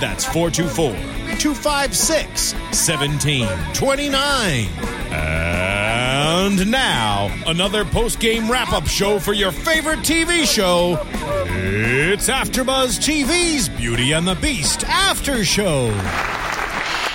That's 424 256 1729. And now, another post game wrap up show for your favorite TV show. It's AfterBuzz TV's Beauty and the Beast After Show.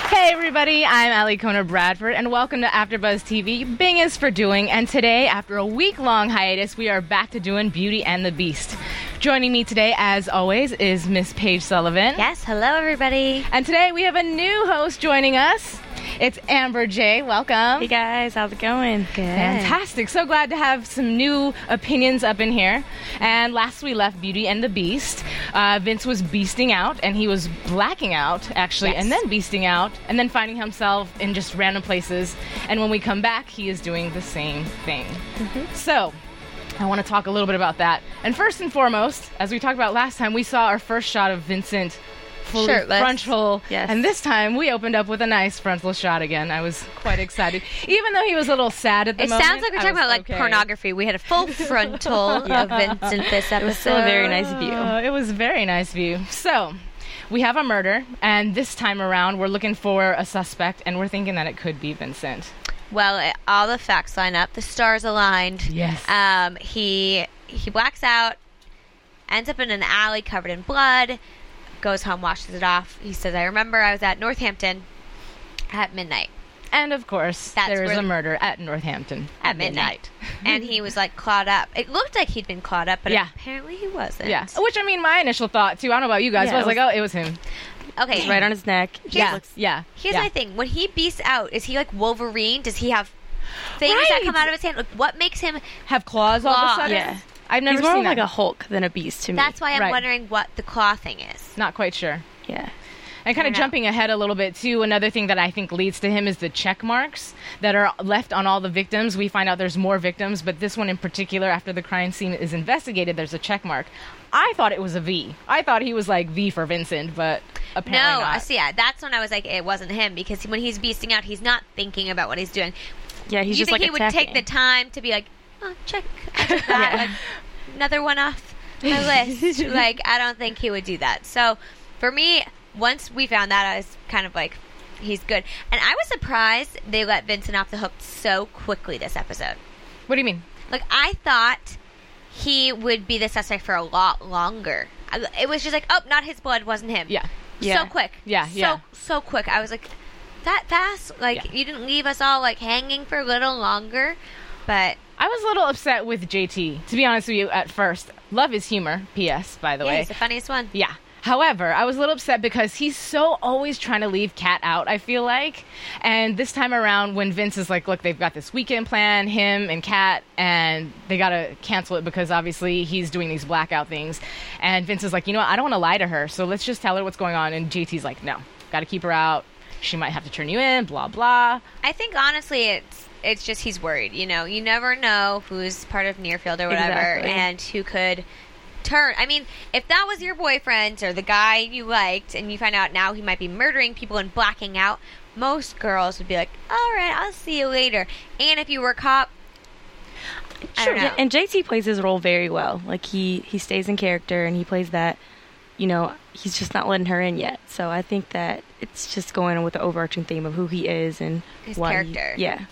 Hey everybody, I'm Ali Kona Bradford and welcome to AfterBuzz TV. Bing is for doing, and today, after a week-long hiatus, we are back to doing Beauty and the Beast. Joining me today, as always, is Miss Paige Sullivan. Yes, hello everybody. And today we have a new host joining us. It's Amber J. Welcome. Hey guys, how's it going? Good. Fantastic. So glad to have some new opinions up in here. And last we left Beauty and the Beast. Uh, Vince was beasting out and he was blacking out, actually, Yes. and then beasting out, and then finding himself in just random places. And when we come back, he is doing the same thing. So. I want to talk a little bit about that. And first and foremost, as we talked about last time, we saw our first shot of Vincent fully Shirtless. frontal. Yes. And this time we opened up with a nice frontal shot again. I was quite excited. Even though he was a little sad at the It moment. It sounds like we're I talking about like okay. pornography. We had a full frontal of Vincent this episode. It was still a very nice view. Uh, it was a very nice view. So, we have a murder, and this time around, we're looking for a suspect, and we're thinking that it could be Vincent. Well, it, all the facts line up. The stars aligned. Yes. Um, he he blacks out, ends up in an alley covered in blood, goes home, washes it off. He says, "I remember I was at Northampton at midnight." And of course, That's there is where- a murder at Northampton At midnight. and he was like clawed up. It looked like he'd been clawed up, but Yeah. apparently he wasn't. Yeah. Which I mean, my initial thought too. I don't know about you guys, Yeah, but I was it like, oh, it was him. Okay. He's Right on his neck. He Yeah. looks- yeah. Here's yeah. my thing: when he beasts out, is he like Wolverine? Does he have things that come out of his hand? Like, what makes him? Have claws all of a sudden? Yeah. I've never He's more seen like a Hulk than a beast to me. That's why I'm Right. wondering what the claw thing is. Not quite sure. yeah. And kind of jumping ahead a little bit too, another thing that I think leads to him is the check marks that are left on all the victims. We find out there's more victims, but this one in particular, after the crime scene is investigated, there's a check mark. I thought it was a V. I thought he was like V for Vincent, but apparently No, not. See. Yeah, that's when I was like, it wasn't him because when he's beasting out, he's not thinking about what he's doing. Yeah, he's just like. Do you just think like he would take the time to be like, oh, check, check that, Yeah. like, another one off my list? like, I don't think he would do that. So, for me, once we found that, I was kind of like, he's good. And I was surprised they let Vincent off the hook so quickly this episode. What do you mean? Like I thought he would be the suspect for a lot longer. It was just like, oh, not his blood, wasn't him. Yeah. Yeah. So quick. Yeah, So yeah. so quick. I was like, that fast? Like Yeah. you didn't leave us all like hanging for a little longer. But I was a little upset with JT, to be honest with you, at first. Love his humor, P.S., by the yeah, way. he's the funniest one. Yeah. However, I was a little upset because he's so always trying to leave Kat out, I feel like. And this time around, when Vince is like, look, they've got this weekend plan, him and Kat, and they got to cancel it because obviously he's doing these blackout things. And Vince is like, you know what? I don't want to lie to her, so let's just tell her what's going on. And JT's like, no, got to keep her out. She might have to turn you in, blah, blah. I think honestly, it's it's just he's worried. You know, you never know who's part of Muirfield or whatever, Exactly. and who could turn. I mean, if that was your boyfriend or the guy you liked, and you find out now he might be murdering people and blacking out, most girls would be like, "All right, I'll see you later." And if you were a cop, I don't know. Yeah, and JT plays his role very well. Like he he stays in character and he plays that. You know, he's just not letting her in yet. So I think that it's just going on with the overarching theme of who he is and His why he- character. yeah.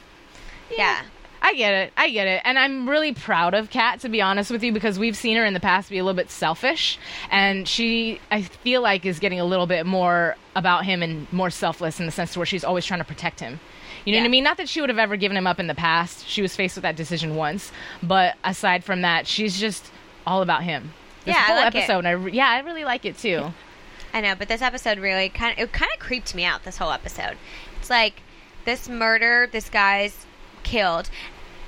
yeah. I get it. I get it. And I'm really proud of Kat, to be honest with you, because we've seen her in the past be a little bit selfish. And she, I feel like, is getting a little bit more about him and more selfless in the sense where she's always trying to protect him. You know what I mean? Not that she would have ever given him up in the past. She was faced with that decision once. But aside from that, she's just all about him. this Yeah, whole like episode. I re- yeah, I really like it too. I know, but this episode really kind of it kind of creeped me out. This whole episode, it's like this murder, this guy's killed.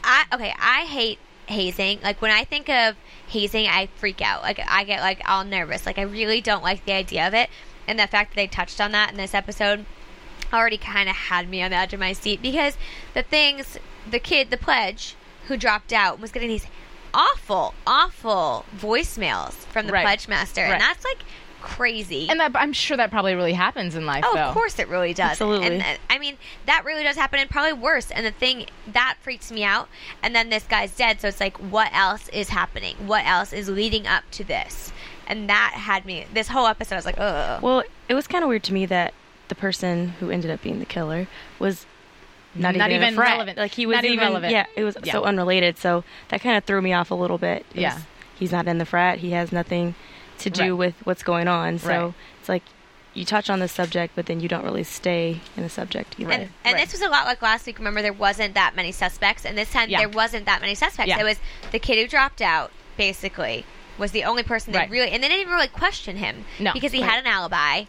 I okay, I hate hazing. Like when I think of hazing, I freak out. Like I get like all nervous. Like I really don't like the idea of it, and the fact that they touched on that in this episode already kind of had me on the edge of my seat because the things the kid, the pledge, who dropped out was getting these awful, awful voicemails from the Right. pledge master, Right. and that's like crazy. And that, I'm sure that probably really happens in life, Oh, though. of course it really does. Absolutely. And, uh, I mean, that really does happen, and probably worse. And the thing that freaks me out. And then this guy's dead, so it's like, what else is happening? What else is leading up to this? And that had me. This whole episode, I was like, ugh. Well, it was kind of weird to me that the person who ended up being the killer was not, Not even, in a even frat. relevant. Like he was Not even even relevant. Yeah, it was Yeah. so unrelated. So that kind of threw me off a little bit. It Yeah. was- he's not in the frat. He has nothing to do Right. with what's going on. So Right. it's like you touch on the subject, but then you don't really stay in the subject either. And, and right. this was a lot like last week. Remember, there wasn't that many suspects, and this time Yeah. there wasn't that many suspects. Yeah. It was the kid who dropped out, basically, was the only person that Right. really, and they didn't even really question him No. because he Right. had an alibi.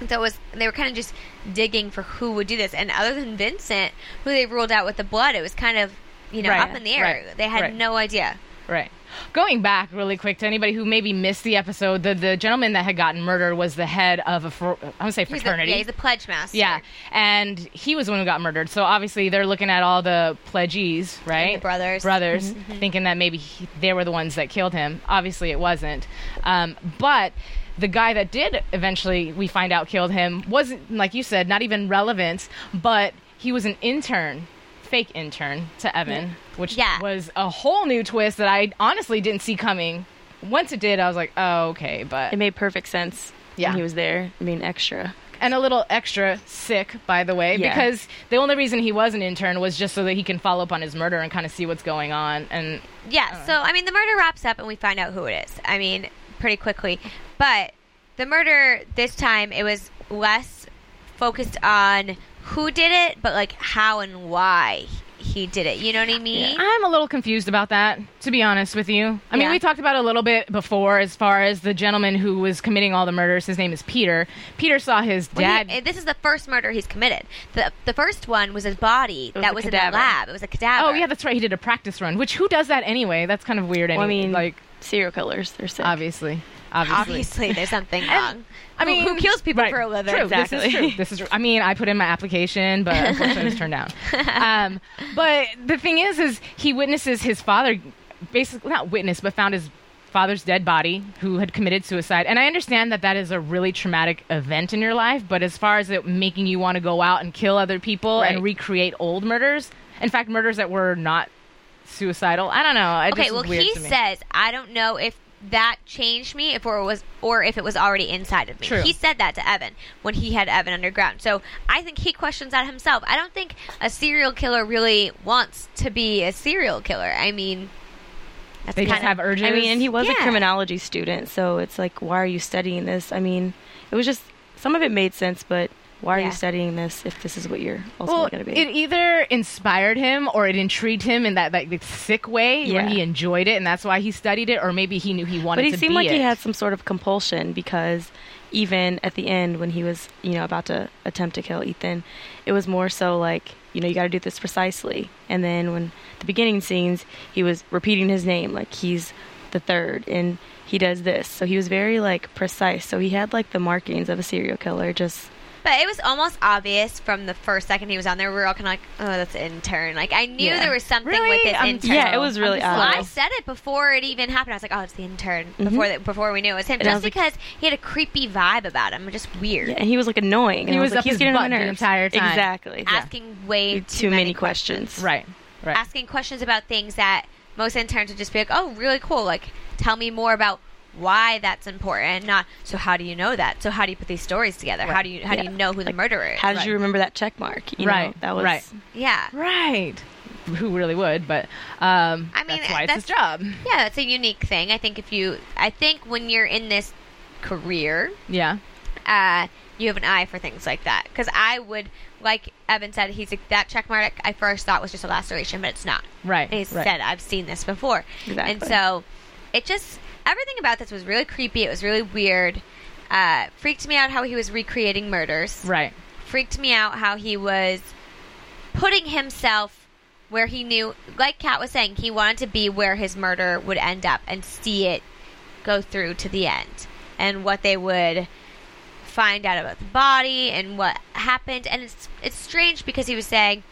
And so it was they were kind of just digging for who would do this, and other than Vincent, who they ruled out with the blood, it was kind of you know Right. up in the air. Right. They had Right. no idea. Right. Going back really quick to anybody who maybe missed the episode, the, the gentleman that had gotten murdered was the head of a, fr- I would say He's the, fraternity. yeah, he's the pledge master. Yeah, and he was the one who got murdered. So obviously they're looking at all the pledgees, right? the brothers. brothers, thinking that maybe he, they were the ones that killed him. Obviously, it wasn't. Um, but the guy that did eventually, we find out, killed him wasn't, like you said, not even relevant. But he was an intern, fake intern to Evan, which Yeah. was a whole new twist that I honestly didn't see coming. Once it did, I was like, oh, okay, but it made perfect sense Yeah. when he was there. I mean, extra. and a little extra sick, by the way, Yeah. because the only reason he was an intern was just so that he can follow up on his murder and kind of see what's going on. And Yeah, uh, so I mean, the murder wraps up and we find out who it is. I mean, pretty quickly. But the murder this time, it was less focused on who did it, but like how and why he did it. You know what I mean? I'm a little confused about that, to be honest with you. I mean, we talked about it a little bit before as far as the gentleman who was committing all the murders. His name is Peter. Peter saw his Well, he- dad. Eh, this is the first murder he's committed. The the first one was his body was that a was in the lab. It was a cadaver. oh, yeah, that's right. He did a practice run, which who does that anyway? That's kind of weird. Well, I mean, like, serial killers, they're sick. obviously. Obviously. Obviously, there's something wrong. I mean, who, who kills people right. for a living? True. This is Exactly. true. This is true. I mean, I put in my application, but unfortunately, it was turned down. Um, but the thing is, is he witnesses his father, basically not witness, but found his father's dead body, who had committed suicide. And I understand that that is a really traumatic event in your life. But as far as it making you want to go out and kill other people Right. and recreate old murders, in fact, murders that were not suicidal, I don't know. It Okay, well, he says I don't know if that changed me, if or it was, or if it was already inside of me. True. He said that to Evan when he had Evan underground. So I think he questions that himself. I don't think a serial killer really wants to be a serial killer. I mean, that's they just kind have urges. I mean, and he was Yeah. a criminology student, so it's like, why are you studying this? I mean, it was just some of it made sense, but why are Yeah. you studying this if this is what you're ultimately Well, going to be? it either inspired him or it intrigued him in that like sick way where Yeah. he enjoyed it, and that's why he studied it, or maybe he knew he wanted to be. but he seemed like it. he had some sort of compulsion because even at the end when he was, you know, about to attempt to kill Ethan, it was more so like, you know, you got to do this precisely. And then when the beginning scenes, he was repeating his name like he's the third and he does this. So he was very like precise. So he had like the markings of a serial killer just But it was almost obvious from the first second he was on there. We were all kind of like, "Oh, that's an intern." Like I knew Yeah. there was something Really? with this I'm- intern. Yeah, it was really I'm I said it before it even happened. I was like, "Oh, it's the intern." Before that, before we knew it was him, Mm-hmm. And just was like- because he had a creepy vibe about him, just weird, Yeah, and he was like annoying. And He I was like, up he's his getting on my butt the nerves. entire time. Exactly. asking way Too, many questions. right, right. asking questions about things that most interns would just be like, "Oh, really cool." Like, tell me more about why that's important. Not so. How do you know that? So how do you put these stories together? How do you how do you know who the murderer is? How did you remember that check mark? You know, Right, that was right. yeah. right. Who really would? But um, I mean, that's why it's his job. Yeah, that's a unique thing. I think if you, I think when you're in this career, Yeah, uh, you have an eye for things like that. Because I would, like Evan said, he's like that check mark I first thought was just a laceration, but it's not. right. And he right. said, "I've seen this before," Exactly. and so it just everything about this was really creepy. It was really weird. Uh, freaked me out how he was recreating murders. Right. Freaked me out how he was putting himself where he knew, like Kat was saying, he wanted to be where his murder would end up and see it go through to the end and what they would find out about the body and what happened. And it's it's strange because he was saying,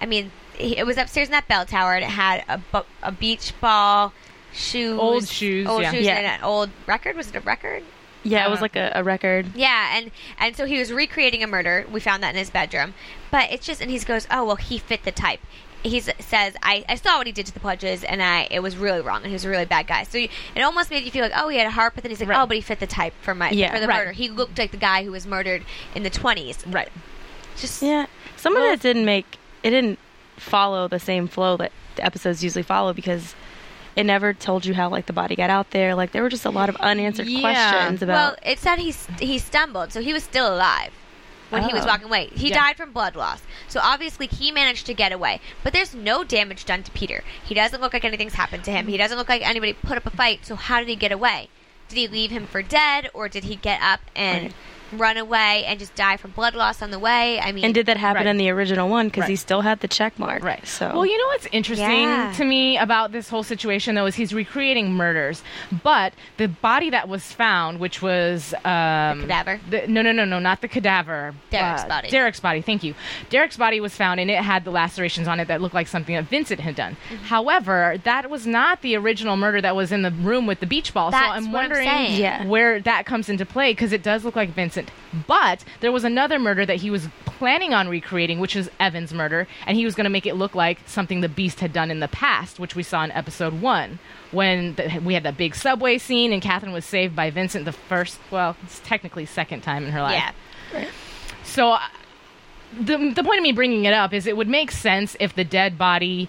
I mean, he, it was upstairs in that bell tower and it had a, bu- a beach ball, shoes, Old shoes, old yeah. shoes, Yeah. and an old record. Was it a record? Yeah, it was Uh, like a, a record. Yeah, and and so he was recreating a murder. We found that in his bedroom, but it's just and he goes, oh well, he fit the type. He says, I, I saw what he did to the pledges, and I it was really wrong, and he was a really bad guy. So you, it almost made you feel like, oh, he had a heart, but then he's like, Right. oh, but he fit the type for my Yeah. for the Right. murder. He looked like the guy who was murdered in the twenties. Right. Just Yeah, some Well- of it didn't make it didn't follow the same flow that the episodes usually follow because it never told you how like the body got out there. Like there were just a lot of unanswered Yeah. questions about. well, it said he st- he stumbled, so he was still alive when he was Oh. walking away. He Yeah. died from blood loss, so obviously he managed to get away. But there's no damage done to Peter. He doesn't look like anything's happened to him. He doesn't look like anybody put up a fight. So how did he get away? Did he leave him for dead, or did he get up and Right. Run away and just die from blood loss on the way? I mean, and did that happen Right. in the original one? Because he still had the check mark. Right. So Well, you know what's interesting Yeah. to me about this whole situation, though, is he's recreating murders, but the body that was found, which was um, cadaver? the- no, no, no, no, not the cadaver. Derek's uh, body. Derek's body. Thank you. Derek's body was found, and it had the lacerations on it that looked like something that Vincent had done. Mm-hmm. However, that was not the original murder that was in the room with the beach ball. so That's I'm what I'm wondering saying. Yeah. where that comes into play because it does look like Vincent. But there was another murder that he was planning on recreating, which is Evan's murder, and he was going to make it look like something the Beast had done in the past, which we saw in episode one when the, we had that big subway scene and Catherine was saved by Vincent the first, well, it's technically second time in her life. yeah. So uh, the the point of me bringing it up is it would make sense if the dead body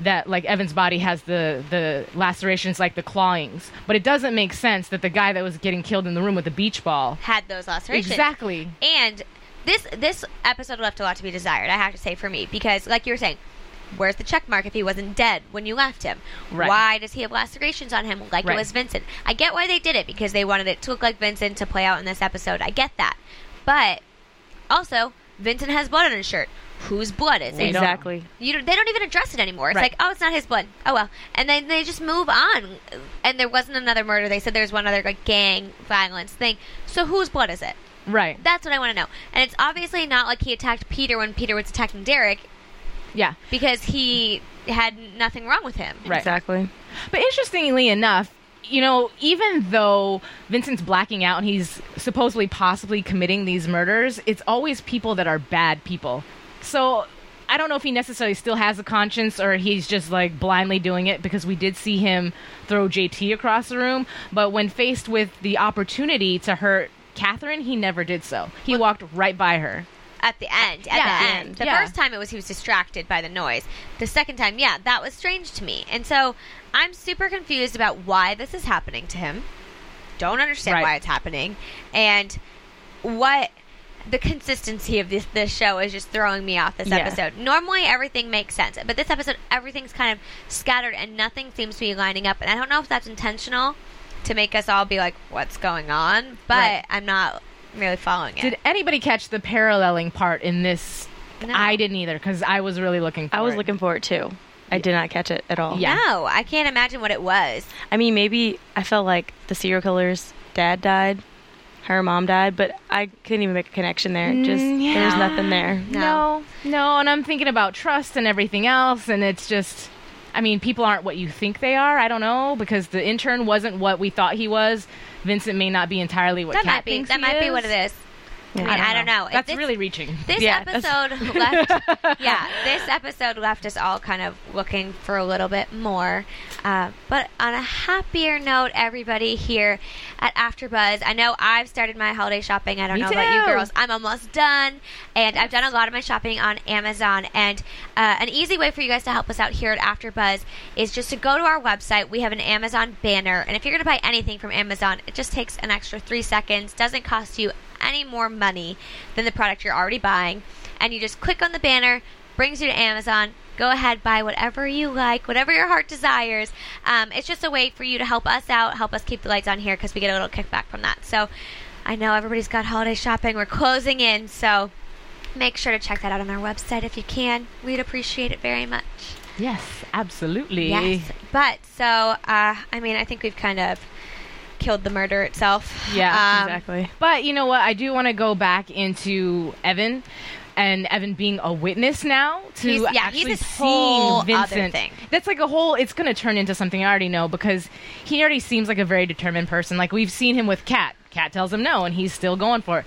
that like Evan's body has the the lacerations like the clawings, but it doesn't make sense that the guy that was getting killed in the room with the beach ball Had those lacerations exactly And this this episode left a lot to be desired, I have to say for me, because like you were saying, where's the check mark if he wasn't dead when you left him? Right. Why does he have lacerations on him like Right. it was Vincent? I get why they did it because they wanted it to look like Vincent to play out in this episode. I get that. But also, Vincent has blood on his shirt. Whose blood is it? exactly. You don't, they don't even address it anymore. It's Right. like, oh, it's not his blood. Oh well, and then they just move on. And there wasn't another murder. They said there's one other like gang violence thing. So whose blood is it? right That's what I want to know. And it's obviously not like he attacked Peter when Peter was attacking Derek yeah because he had nothing wrong with him. Right. Exactly. But interestingly enough, you know, even though Vincent's blacking out and he's supposedly possibly committing these murders, it's always people that are bad people. So I don't know if he necessarily still has a conscience or he's just like blindly doing it because we did see him throw JT across the room. But when faced with the opportunity to hurt Catherine, he never did so. He walked right by her. At the end, at Yeah, the end. The yeah. first time it was he was distracted by the noise. The second time, yeah, that was strange to me. And so I'm super confused about why this is happening to him. Don't understand Right. why it's happening. And what the consistency of this this show is just throwing me off this Yeah. episode. Normally everything makes sense, but this episode everything's kind of scattered and nothing seems to be lining up. And I don't know if that's intentional to make us all be like, "What's going on?" But Right. I'm not really following it. Did anybody catch the paralleling part in this? No. I didn't either because I was really looking for I was it. looking for it too. I did not catch it at all. Yeah. No, I can't imagine what it was. I mean, maybe I felt like the serial killer's dad died, her mom died, but I couldn't even make a connection there. Just Mm, there was yeah. nothing there. No. No, no, and I'm thinking about trust and everything else, and it's just, I mean, people aren't what you think they are. I don't know because the intern wasn't what we thought he was. Vincent may not be entirely what that Kat might be thinks that he might be what it is. I mean, I don't know. If That's this- really reaching. This Yeah, episode left, yeah, this episode left us all kind of looking for a little bit more. Uh, but on a happier note, everybody here at AfterBuzz, I know I've started my holiday shopping. I don't Me know about you girls. I'm almost done, and I've done a lot of my shopping on Amazon. And uh, an easy way for you guys to help us out here at AfterBuzz is just to go to our website. We have an Amazon banner, and if you're going to buy anything from Amazon, it just takes an extra three seconds. Doesn't cost you any more money than the product you're already buying. And you just click on the banner, brings you to Amazon, Go ahead, buy whatever you like, whatever your heart desires. Um, it's just a way for you to help us out, help us keep the lights on here because we get a little kickback from that. So I know everybody's got holiday shopping. We're closing in, so make sure to check that out on our website if you can. We'd appreciate it very much. Yes, absolutely. Yes. But so, uh, I mean, I think we've kind of killed the murder itself. Yeah, Um, exactly. But you know what? I do want to go back into Evan and Evan being a witness now to He's- yeah, actually he's seeing Vincent. thing. That's like a whole. It's going to turn into something I already know because he already seems like a very determined person. Like we've seen him with Kat. Kat tells him no, and he's still going for it.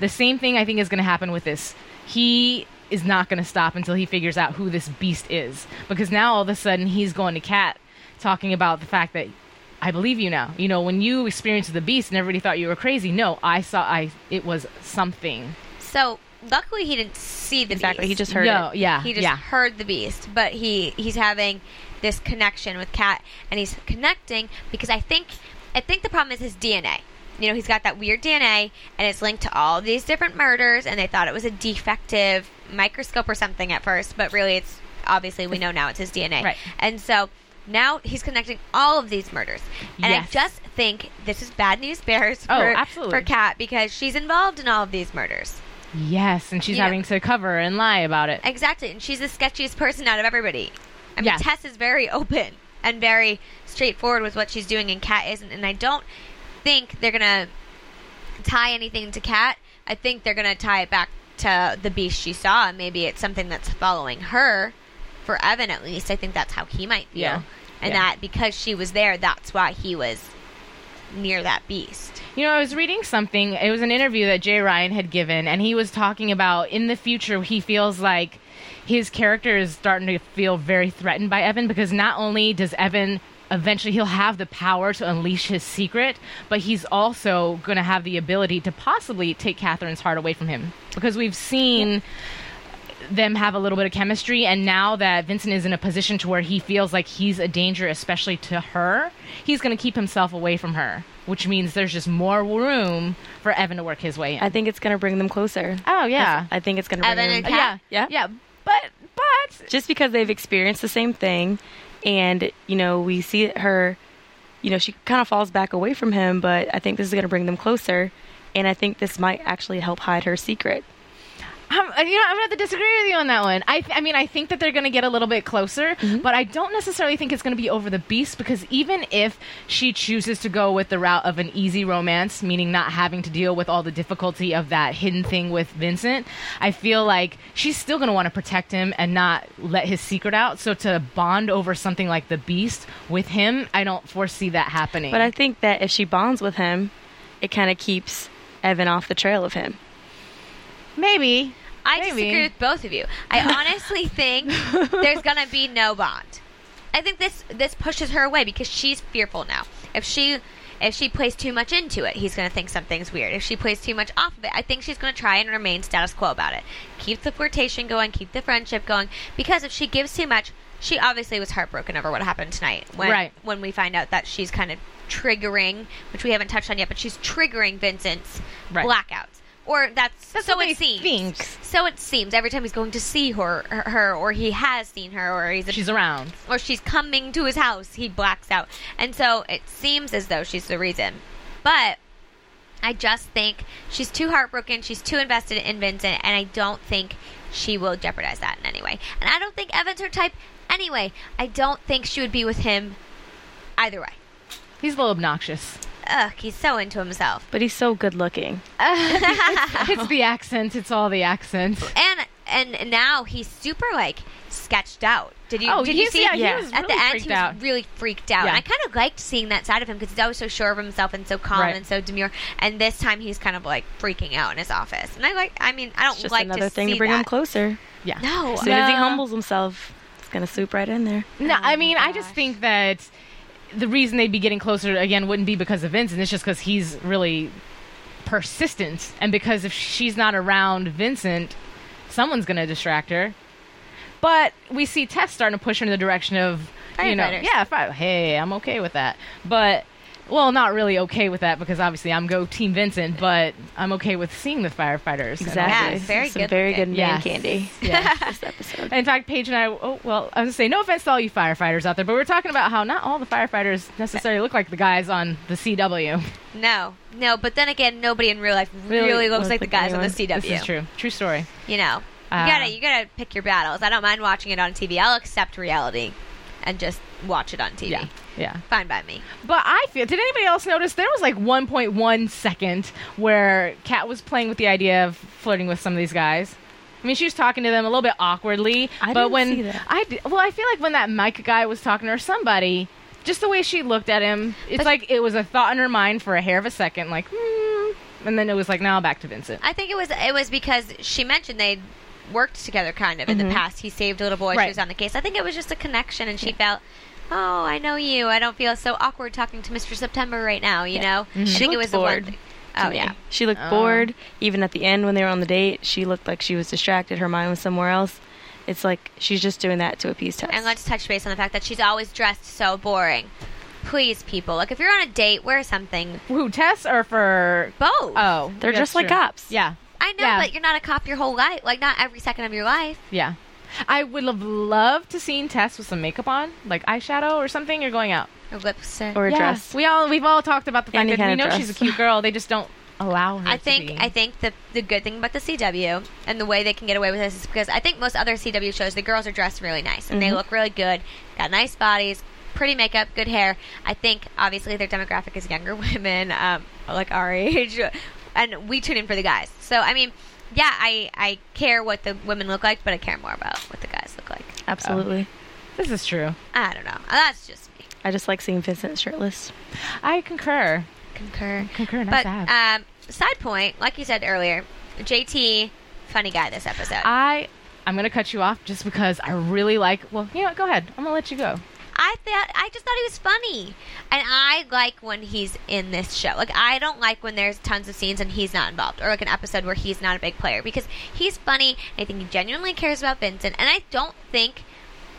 The same thing I think is going to happen with this. He is not going to stop until he figures out who this beast is because now all of a sudden he's going to Kat talking about the fact that I believe you now. You know, when you experienced the beast and everybody thought you were crazy, no, I saw I it was something. So luckily he didn't see the Exactly. He beast. just heard no, it. yeah, he just yeah. heard the beast, but he he's having this connection with Kat, and he's connecting because I think I think the problem is his DNA. You know, he's got that weird DNA, and it's linked to all these different murders, and they thought it was a defective microscope or something at first, but really, it's obviously we know now it's his DNA, Right. And so now he's connecting all of these murders, and Yes. I just think this is bad news bears Oh, for, absolutely. for Kat because she's involved in all of these murders. Yes, and she's You know- having to cover and lie about it. Exactly, and she's the sketchiest person out of everybody. I mean, Yeah. Tess is very open and very straightforward with what she's doing, and Kat isn't. And I don't think they're gonna tie anything to Kat. I think they're gonna tie it back to the beast she saw, and maybe it's something that's following her. For Evan, at least, I think that's how he might feel, Yeah. and Yeah. that because she was there, that's why he was near that beast. You know, I was reading something. It was an interview that Jay Ryan had given, and he was talking about in the future, he feels like his character is starting to feel very threatened by Evan because not only does Evan eventually he'll have the power to unleash his secret, but he's also going to have the ability to possibly take Catherine's heart away from him because we've seen them have a little bit of chemistry and now that Vincent is in a position to where he feels like he's a danger especially to her he's going to keep himself away from her which means there's just more room for Evan to work his way in. I think it's going to bring them closer. oh yeah. I think it's going to bring Evan them and Kat? yeah. Yeah. Yeah. But but just because they've experienced the same thing and you know we see her you know she kind of falls back away from him but i think this is going to bring them closer and i think this might actually help hide her secret I'm, uh, you know, I'm going to have to disagree with you on that one. I, th- I mean, I think that they're going to get a little bit closer, but I don't necessarily think it's going to be over the beast because even if she chooses to go with the route of an easy romance, meaning not having to deal with all the difficulty of that hidden thing with Vincent, I feel like she's still going to want to protect him and not let his secret out. So to bond over something like the beast with him, I don't foresee that happening. but i think that if she bonds with him it kind of keeps evan off the trail of him maybe. I Maybe. disagree with both of you. I honestly think there's gonna be no bond. I think this this pushes her away because she's fearful now. If she if she plays too much into it, he's gonna think something's weird. If she plays too much off of it, I think she's gonna try and remain status quo about it. Keep the flirtation going, keep the friendship going. Because if she gives too much, she obviously was heartbroken over what happened tonight. When Right. when we find out that she's kind of triggering, which we haven't touched on yet, but she's triggering Vincent's Right. blackouts. Or that's, That's so it seems. think. So it seems every time he's going to see her, her, her or he has seen her, or he's She's around. or she's coming to his house, he blacks out, and so it seems as though she's the reason. But I just think she's too heartbroken. She's too invested in Vincent, and I don't think she will jeopardize that in any way. And I don't think Evan's her type anyway. I don't think she would be with him either way. He's a little obnoxious. Ugh, he's so into himself. but he's so good looking it's the accent. It's all the accent. and and now he's super like sketched out. Did you Oh, did you see yeah, Yeah. was at the end freaked he was out. really freaked out. Yeah. And I kind of liked seeing that side of him because he's always so sure of himself and so calm Right. and so demure. And this time he's kind of like freaking out in his office. And I like I mean I don't it's just like another to thing see to bring that. him closer Yeah. No, as soon as he humbles himself it's going to swoop right in there No, I oh mean, I just think that the reason they'd be getting closer again wouldn't be because of Vincent. It's just because he's really persistent, and because if she's not around Vincent, someone's going to distract her. But we see Tess starting to push her in the direction of, you know, yeah, fire. Hey, I'm okay with that. But well, not really okay with that because obviously I'm go Team Vincent, but I'm okay with seeing the firefighters. Exactly. Yeah, very Some good very good man Yes. candy. Yeah. this episode. In fact, Paige and I, oh, well, I was going to say, no offense to all you firefighters out there, but we're talking about how not all the firefighters necessarily look like the guys on the CW. No, no. But then again, nobody in real life really, Really looks looks like the like guys on the. CW. This is true. True story. You know, you Uh, gotta you gotta pick your battles. I don't mind watching it on TV. I'll accept reality and just watch it on TV. Yeah. Yeah. Fine by me. But I feel, did anybody else notice there was like 1.1 second where Kat was playing with the idea of flirting with some of these guys? I mean, she was talking to them a little bit awkwardly. I but didn't when see that. I di- well, I feel like when that Mike guy was talking to her, somebody, just the way she looked at him, it's But- like it was a thought in her mind for a hair of a second, like, hmm, and then it was like, now back to Vincent. I think it was it was because she mentioned they'd worked together kind of in the past. He saved a little boy. Mm-hmm. Right. She was on the case. I think it was just a connection, and she felt. Oh, I know you. I don't feel so awkward talking to Mr. September right now. You know, mm-hmm. I She think it looked was the one bored thing. Oh yeah, She looked Oh. bored. Even at the end when they were on the date, she looked like she was distracted. Her mind was somewhere else. It's like she's just doing that to appease Tess. And let's touch base on the fact that she's always dressed so boring. Please, people, like if you're on a date, wear something. Who Tess or for? Both. Oh, They're that's just like cops. Yeah, I know, yeah. but you're not a cop your whole life. Like not every second of your life. yeah. I would have loved to seen Tess with some makeup on, like eyeshadow or something. You're going out. Or lipstick. or a yeah. dress. We all we've all talked about the fact Any that we know of she's a cute girl. They just don't allow her. I to think be. I think the the good thing about the CW and the way they can get away with this is because I think most other CW shows the girls are dressed really nice and they look really good, got nice bodies, pretty makeup, good hair. I think obviously their demographic is younger women, um, like our age, and we tune in for the guys. So I mean, yeah, I I care what the women look like, but I care more about what the guys look like. Absolutely. this is true. I don't know. That's just me. I just like seeing Vincent shirtless. I concur. Concur. Concur. Nice But to um, side point, like you said earlier, JT, funny guy this episode. I I'm gonna cut you off just because I really like. Well, you know, what, go ahead. I'm gonna let you go. I thought I just thought he was funny, and I like when he's in this show. Like I don't like when there's tons of scenes and he's not involved, or like an episode where he's not a big player because he's funny. I think he genuinely cares about Vincent, and I don't think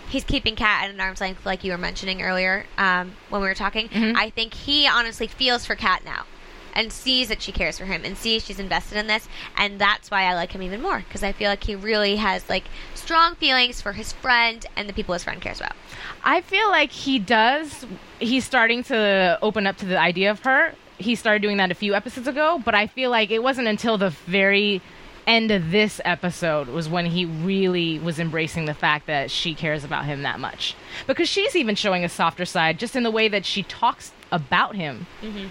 he's keeping Kat at an arm's length, like you were mentioning earlier um, when we were talking. I think he honestly feels for Kat now. And sees that she cares for him, and sees she's invested in this, and that's why I like him even more because I feel like he really has like strong feelings for his friend and the people his friend cares about. I feel like he does. He's starting to open up to the idea of her. He started doing that a few episodes ago, but I feel like it wasn't until the very end of this episode was when he really was embracing the fact that she cares about him that much. Because she's even showing a softer side just in the way that she talks about him.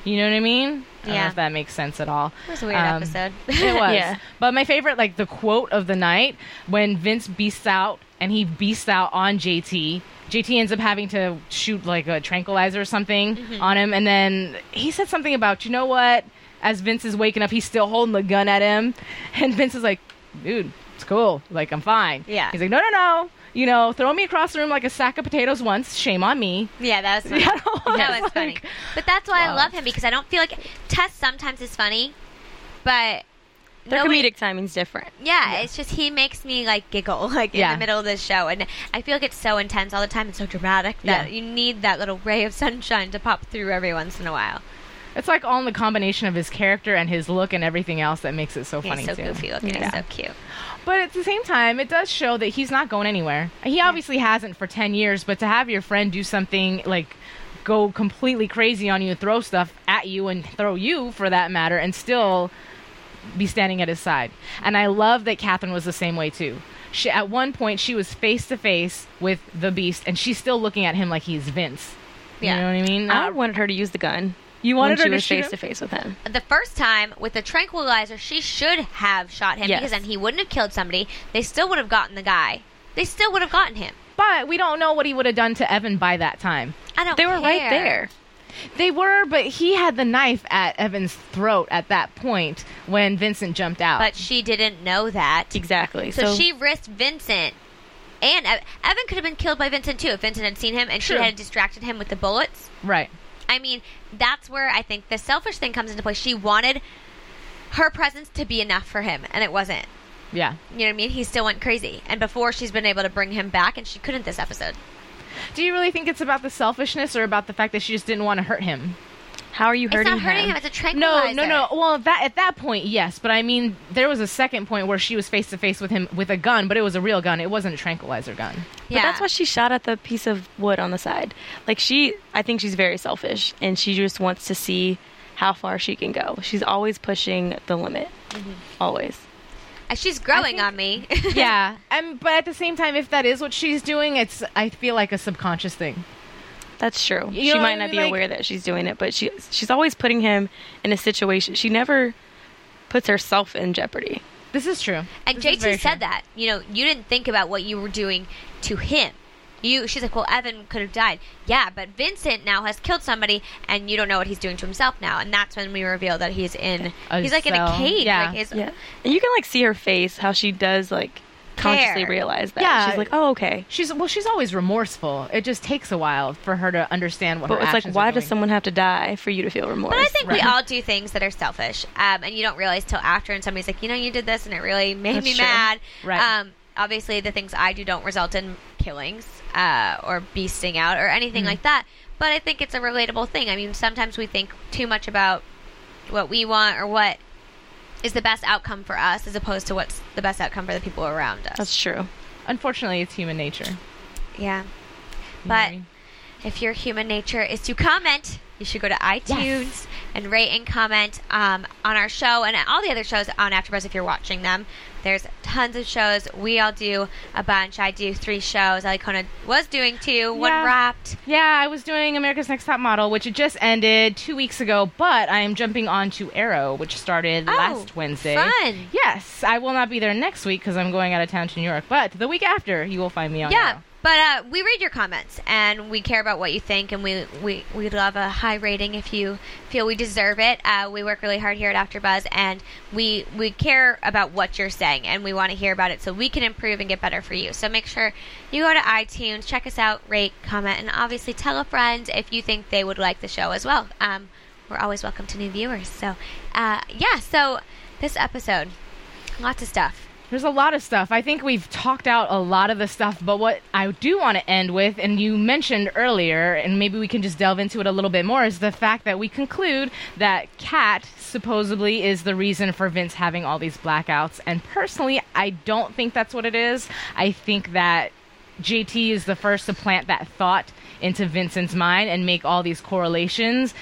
You know what I mean? I don't know Yeah. if that makes sense at all. It was a weird Um, episode. It was. Yeah. But my favorite, like the quote of the night, when Vince beasts out and he beasts out on JT. JT ends up having to shoot like a tranquilizer or something Mm-hmm. on him, and then he said something about, you know what? As Vince is waking up, he's still holding the gun at him, and Vince is like, dude, it's cool. Like I'm fine. Yeah. He's like, no, no, no. You know, throw me across the room like a sack of potatoes once. Shame on me. Yeah, that was funny. Yeah, that was was funny. But that's why I love him because I don't feel like Tess sometimes is funny, but Their nobody- comedic timing's different. Yeah, it's just he makes me like giggle like in the middle of the show, and I feel like it's so intense all the time and so dramatic that Yeah. you need that little ray of sunshine to pop through every once in a while. It's like all in the combination of his character and his look and everything else that makes it so funny He's so too. goofy looking. Yeah. He's so cute. But at the same time, it does show that he's not going anywhere. He obviously hasn't for 10 years, but to have your friend do something like go completely crazy on you and throw stuff at you and throw you for that matter and still be standing at his side. And I love that Catherine was the same way too. She, at one point, she was face to face with the beast and she's still looking at him like he's Vince. Yeah. You know what I mean? I Not- wanted her to use the gun. You when wanted she her to was face him? to face with him. The first time with the tranquilizer, she should have shot him Yes. because then he wouldn't have killed somebody. They still would have gotten the guy. They still would have gotten him. But we don't know what he would have done to Evan by that time. I don't. They were right there. They were, but he had the knife at Evan's throat at that point when Vincent jumped out. But she didn't know that. Exactly. So, she risked Vincent. And Evan could have been killed by Vincent too if Vincent had seen him and she True. had distracted him with the bullets. right. I mean, that's where I think the selfish thing comes into play. She wanted her presence to be enough for him, and it wasn't. Yeah. You know what I mean? He still went crazy. And before she's been able to bring him back, and she couldn't this episode. Do you really think it's about the selfishness or about the fact that she just didn't want to hurt him? How are you It's hurting not hurting him. him? It's a No, tranquilizer. no, no. Well, that at that point, yes, but I mean, there was a second point where she was face to face with him with a gun, but it was a real gun. It wasn't a tranquilizer gun. Yeah. But that's why she shot at the piece of wood on the side. Like she, I think she's very selfish, and she just wants to see how far she can go. She's always pushing the limit. Mm-hmm. Always. She's growing think- on me. yeah, and but at the same time, if that is what she's doing, it's I feel like a subconscious thing. That's true. You she know what might I not mean? be Like- aware that she's doing it, but she she's always putting him in a situation. She never puts herself in jeopardy. This is true. And This JT said true. that. You know, you didn't think about what you were doing to him. You, she's like, well, Evan could have died. Yeah, but Vincent now has killed somebody, and you don't know what he's doing to himself now. And that's when we reveal that he's in. A he's like in a cage. Yeah. Like his, Yeah, and you can like see her face how she does like consciously Care. realize that. Yeah. she's like, oh okay. She's well, she's always remorseful. It just takes a while for her to understand what. But her it's like, why does someone have to die for you to feel remorse? But I think we all do things that are selfish, um, and you don't realize till after. And somebody's like, you know, you did this, and it really made That's me true. mad. Right. Um, obviously, the things I do don't result in killings uh, or beasting out or anything like that. But I think it's a relatable thing. I mean, sometimes we think too much about what we want or what is the best outcome for us, as opposed to what's the best outcome for the people around us. That's true. Unfortunately, it's human nature. yeah. You know what But mean? if your human nature is to comment, you should go to iTunes and rate and comment um, on our show and all the other shows on AfterBuzz if you're watching them. There's tons of shows. We all do a bunch. I do three shows. Alicona was doing two. One wrapped. Yeah, I was doing America's Next Top Model, which it just ended two weeks ago, but I am jumping on to Arrow, which started Oh, last Wednesday. fun. Yes, I will not be there next week because I'm going out of town to New York, but the week after, you will find me on Yeah. Arrow. But uh, we read your comments and we care about what you think, and we we we love a high rating if you feel we deserve it. Uh, we work really hard here at AfterBuzz, and we we care about what you're saying, and we want to hear about it so we can improve and get better for you. So make sure you go to iTunes, check us out, rate, comment, and obviously tell a friend if you think they would like the show as well. Um, we're always welcome to new viewers. So uh, yeah, so this episode, lots of stuff. There's a lot of stuff. I think we've talked out a lot of the stuff, but what I do want to end with, and you mentioned earlier, and maybe we can just delve into it a little bit more, is the fact that we conclude that Kat supposedly is the reason for Vince having all these blackouts. And personally, I don't think that's what it is. I think that JT is the first to plant that thought into Vincent's mind and make all these correlations.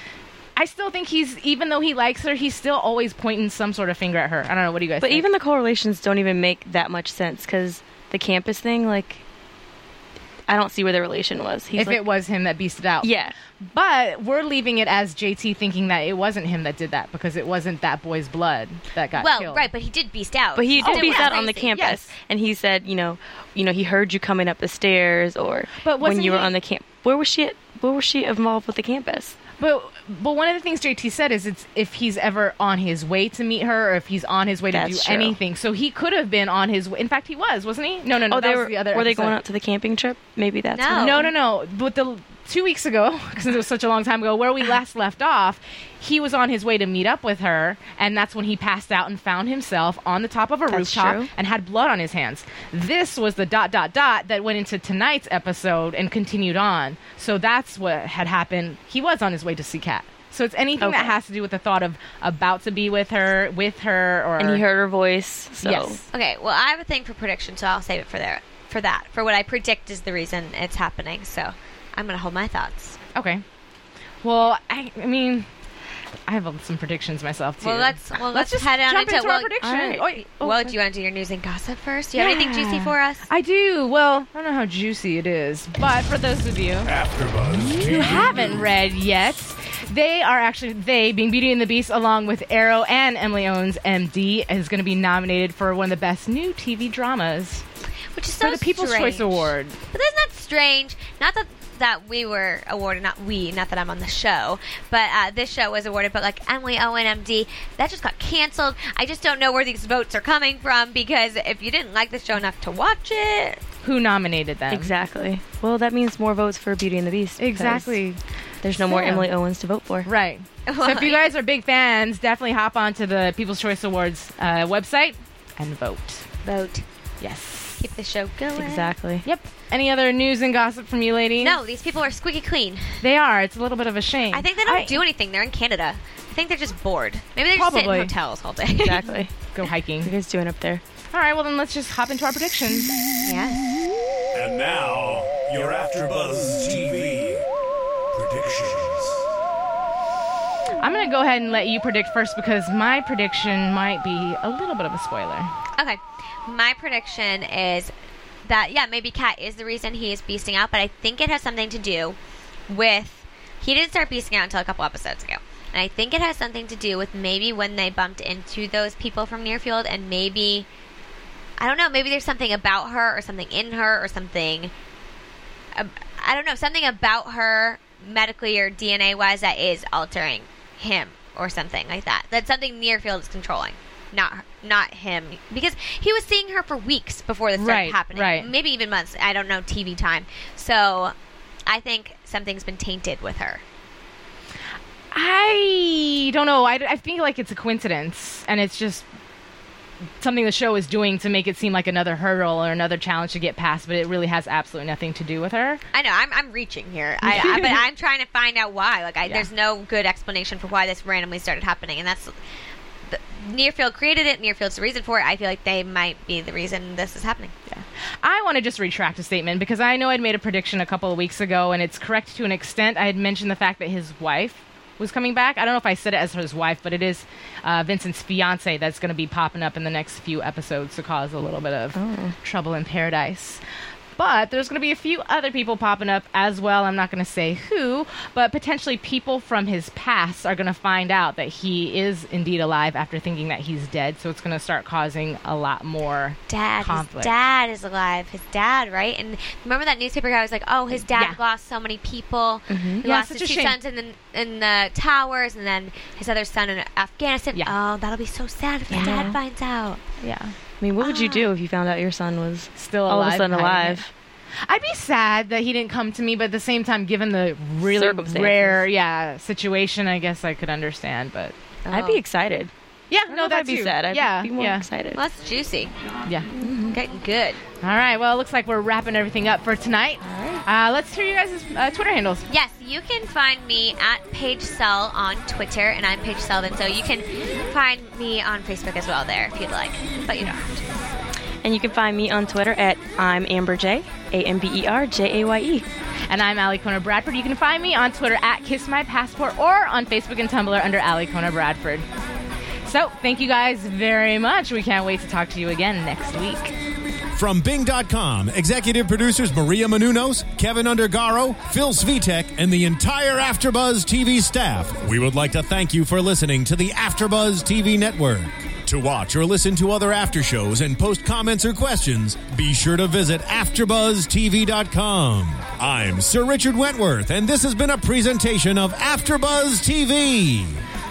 I still think he's, even though he likes her, he's still always pointing some sort of finger at her. I don't know. What do you guys But think? even the correlations don't even make that much sense because the campus thing, like, I don't see where the relation was. He's if like, it was him that beasted out. yeah, But we're leaving it as JT thinking that it wasn't him that did that because it wasn't that boy's blood that got Well, killed. right, but he did beast out. but he Oh, did beast yeah, out on the campus, Yes. and he said, you know, you know, he heard you coming up the stairs, or But when wasn't you were he- on the camp. Where was she? At, where was she involved with the campus? But but one of the things JT said is it's if he's ever on his way to meet her or if he's on his way to That's do true. anything. So he could have been on his way. In fact, he was, wasn't he? No, no, no. oh, they were. the were they going out to the camping trip? Maybe that's No. No, no, no. But the two weeks ago, because it was such a long time ago, where we last left off, he was on his way to meet up with her, and that's when he passed out and found himself on the top of a That's rooftop true. and had blood on his hands. This was the dot dot dot that went into tonight's episode and continued on. So that's what had happened. He was on his way to see Kat. So it's anything that has to do with the thought of about to be with her, with her, or And he heard her voice. So Yes. Okay, well, I have a thing for prediction, so I'll save it for there. For that, for what I predict is the reason it's happening. So I'm gonna hold my thoughts. Okay. Well, I, I mean, I have some predictions myself too. Well, let's well let's, just head on jump into, into well, our predictions. all right. Oi, oh, well, do you want to do your news and gossip first? Do you have anything juicy for us? I do. Well, I don't know how juicy it is, but for those of you AfterBuzz who haven't read yet, they are actually they being Beauty and the Beast, along with Arrow and Emily Owens, MD, is going to be nominated for one of the best new TV dramas Which is so for the People's strange. Choice Award. But isn't that strange? Not that that we were awarded, not we, not that I'm on the show, but uh, this show was awarded. But like Emily Owen, MD, that just got canceled. I just don't know where these votes are coming from because if you didn't like the show enough to watch it, Who nominated them? exactly. Well, that means more votes for Beauty and the Beast. Exactly. There's no more Emily Owens to vote for. Right. So if you guys are big fans, definitely hop onto the People's Choice Awards uh, website and vote. vote. Yes. Keep the show going. Exactly. Yep. Any other news and gossip from you ladies? No, these people are squeaky clean. They are. It's a little bit of a shame. I think they don't I- do anything. They're in Canada. I think they're just bored. Maybe they just sit in hotels all day. Exactly. Go hiking. what are you guys doing up there? All right, well, then let's just hop into our predictions. yes. And now, your AfterBuzz TV predictions. I'm going to go ahead and let you predict first because my prediction might be a little bit of a spoiler. Okay. My prediction is that yeah, maybe Cat is the reason he is beasting out, but I think it has something to do with he didn't start beasting out until a couple episodes ago. And I think it has something to do with maybe when they bumped into those people from Muirfield and maybe I don't know, maybe there's something about her or something in her or something um, I don't know, something about her medically or DNA wise that is altering him or something like that. That something Muirfield is controlling, not not him, because he was seeing her for weeks before this started Right, happening, right. maybe even months. I don't know TV time. So I think something's been tainted with her. I don't know. I, I feel like it's a coincidence, and it's just something the show is doing to make it seem like another hurdle or another challenge to get past, but it really has absolutely nothing to do with her. I know I'm, I'm reaching here, I, I, but I'm trying to find out why. Like, I, Yeah. there's no good explanation for why this randomly started happening, and that's the, Muirfield created it. Muirfield's the reason for it. I feel like they might be the reason this is happening. Yeah. I want to just retract a statement because I know I'd made a prediction a couple of weeks ago, and it's correct to an extent. I had mentioned the fact that his wife was coming back. I don't know if I said it as his wife, but it is uh, Vincent's fiance that's going to be popping up in the next few episodes to cause a little bit of trouble in paradise. But there's going to be a few other people popping up as well. I'm not going to say who, but potentially people from his past are going to find out that he is indeed alive after thinking that he's dead. So it's going to start causing a lot more Dad, conflict. his dad is alive. His dad, right? And remember that newspaper guy was like, "Oh, his dad Yeah. lost so many people. Mm-hmm. He Yeah, lost his two shame. sons in the in the towers, and then his other son in Afghanistan. Yeah. Oh, that'll be so sad if his dad finds out. Yeah. I mean, what would you ah. do if you found out your son was Still all of a sudden alive? I'd be sad that he didn't come to me, but at the same time, given the really rare, yeah, situation, I guess I could understand. But I'd Oh. be excited. Yeah, I don't know no, if that's I'd be sad. I'd yeah, be more yeah, excited. Well, that's juicy. yeah. Getting good. All right. Well, it looks like we're wrapping everything up for tonight. Uh, let's hear you guys' uh, Twitter handles. Yes, you can find me at Paige Sell on Twitter, and I'm Paige Selvin, so you can find me on Facebook as well there if you'd like. But you don't have to. And you can find me on Twitter at I'm Amber J, A M B E R J A Y E. And I'm Ali Kona Bradford. You can find me on Twitter at Kiss My Passport or on Facebook and Tumblr under Ali Kona Bradford. So, thank you guys very much. We can't wait to talk to you again next week. From Bing.com, executive producers Maria Menounos, Keven Undergaro, Phil Svitek, and the entire Afterbuzz TV staff, we would like to thank you for listening to the Afterbuzz TV network. To watch or listen to other after shows and post comments or questions, be sure to visit AfterBuzzTV.com. I'm Sir Richard Wentworth, and this has been a presentation of Afterbuzz TV.